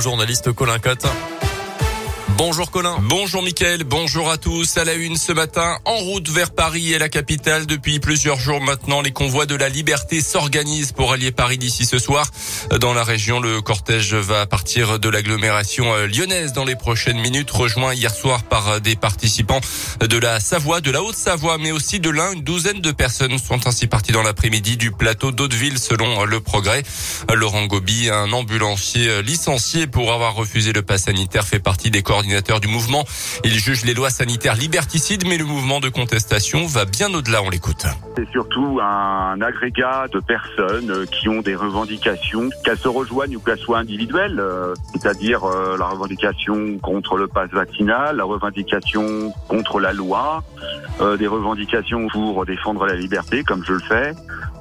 journaliste Colin Cotte. Bonjour Colin. Bonjour Mickaël, bonjour à tous. À la une ce matin, en route vers Paris et la capitale. Depuis plusieurs jours maintenant, les convois de la liberté s'organisent pour allier Paris d'ici ce soir. Dans la région, le cortège va partir de l'agglomération euh, lyonnaise dans les prochaines minutes, rejoint hier soir par des participants de la Savoie, de la Haute-Savoie, mais aussi de l'Ain. Une douzaine de personnes sont ainsi parties dans l'après-midi du plateau d'Hauteville selon le progrès. Laurent Gobi, un ambulancier licencié pour avoir refusé le pass sanitaire, fait partie des coordinateurs du mouvement. Il juge les lois sanitaires liberticides, mais le mouvement de contestation va bien au-delà. On l'écoute. C'est surtout un agrégat de personnes euh, qui ont des revendications, qu'elles se rejoignent ou qu'elles soient individuelles, euh, c'est-à-dire euh, la revendication contre le pass vaccinal, la revendication contre la loi, des revendications pour défendre la liberté, comme je le fais,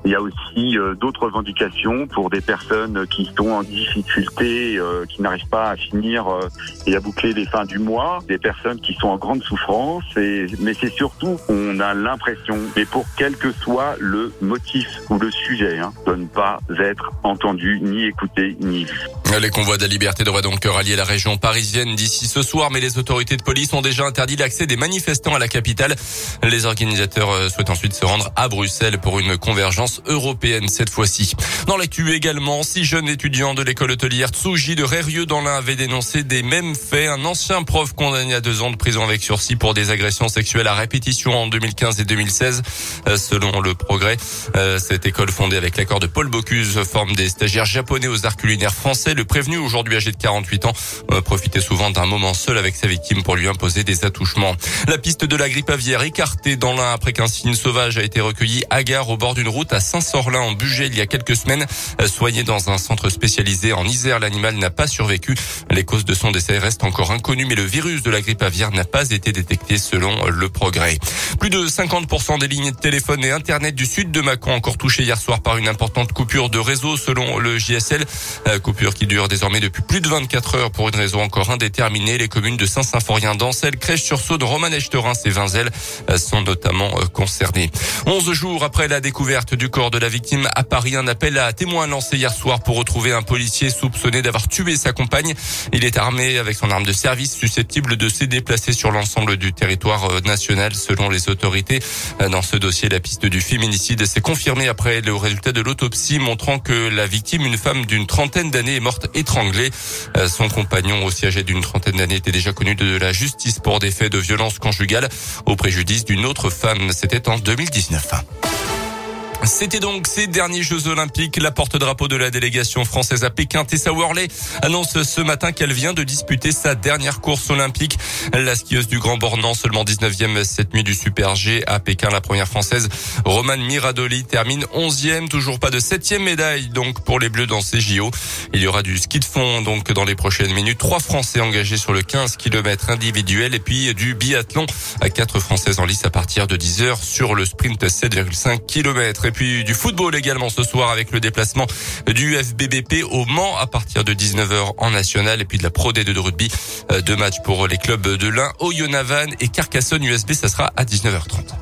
il y a aussi euh, d'autres revendications pour des personnes qui sont en difficulté, euh, qui n'arrivent pas à finir euh, et à boucler les fins du mois, des personnes qui sont en grande souffrance. Mais c'est surtout, on a l'impression, et pour quel que soit le motif ou le sujet, hein, de ne pas être entendu, ni écouté, ni vu. Les convois de la liberté devraient donc rallier la région parisienne d'ici ce soir, mais les autorités de police ont déjà interdit l'accès des manifestants à la capitale. Les organisateurs souhaitent ensuite se rendre à Bruxelles pour une convergence européenne cette fois-ci. Dans l'actu également, six jeunes étudiants de l'école hôtelière Tsuji de Rérieux dans l'Ain avaient dénoncé des mêmes faits. Un ancien prof condamné à deux ans de prison avec sursis pour des agressions sexuelles à répétition en 2015 et 2016. Euh, selon le progrès, euh, cette école fondée avec l'accord de Paul Bocuse forme des stagiaires japonais aux arts culinaires français. Le prévenu, aujourd'hui âgé de 48 ans, euh, profitait souvent d'un moment seul avec sa victime pour lui imposer des attouchements. La piste de la grippe aviaire écartée dans l'Ain après qu'un signe sauvage a été recueilli à gare au bord d'une route à Saint-Sorlin en Bugey il y a quelques semaines. Euh, soigné dans un centre spécialisé en Isère, l'animal n'a pas survécu. Les causes de son décès restent encore inconnues, mais le virus de la grippe aviaire n'a pas été détecté selon le progrès. Plus de 50% des lignes de téléphone et Internet du sud de Macron encore touchées hier soir par une importante coupure de réseau selon le JSL. Euh, coupure qui dure désormais depuis plus de 24 heures pour une raison encore indéterminée. Les communes de Saint-Symphorien, d'Ancel, Crèche-sur-Saône, Romanèche-Terrain et Vinzel euh, sont notamment concernées. 11 jours après la découverte du corps de la victime à Paris. Un appel à témoins lancé hier soir pour retrouver un policier soupçonné d'avoir tué sa compagne. Il est armé avec son arme de service susceptible de se déplacer sur l'ensemble du territoire euh, national selon les autorités. Euh, dans ce dossier, la piste du féminicide s'est confirmée après le résultat de l'autopsie montrant que la victime, une femme d'une trentaine d'années, est morte étranglée. Euh, son compagnon, aussi âgé d'une trentaine d'années, était déjà connu de la justice pour des faits de violence conjugale au préjudice d'une autre femme. C'était en 2019. C'était donc ces derniers Jeux Olympiques. La porte-drapeau de la délégation française à Pékin, Tessa Worley, annonce ce matin qu'elle vient de disputer sa dernière course olympique. La skieuse du Grand Bornand, seulement 19e cette nuit du Super G à Pékin, la première française, Romane Miradoli, termine 11e. Toujours pas de 7e médaille, donc, pour les Bleus dans ces JO. Il y aura du ski de fond, donc, dans les prochaines minutes. Trois Français engagés sur le 15 km individuel et puis du biathlon à quatre Françaises en lice à partir de 10 heures sur le sprint 7,5 km. Et puis du football également ce soir avec le déplacement du FBBP au Mans à partir de 19h en national et puis de la Pro D2 de rugby. Euh, deux matchs pour les clubs de l'Ain, Oyonnax et Carcassonne USB, ça sera à 19h30.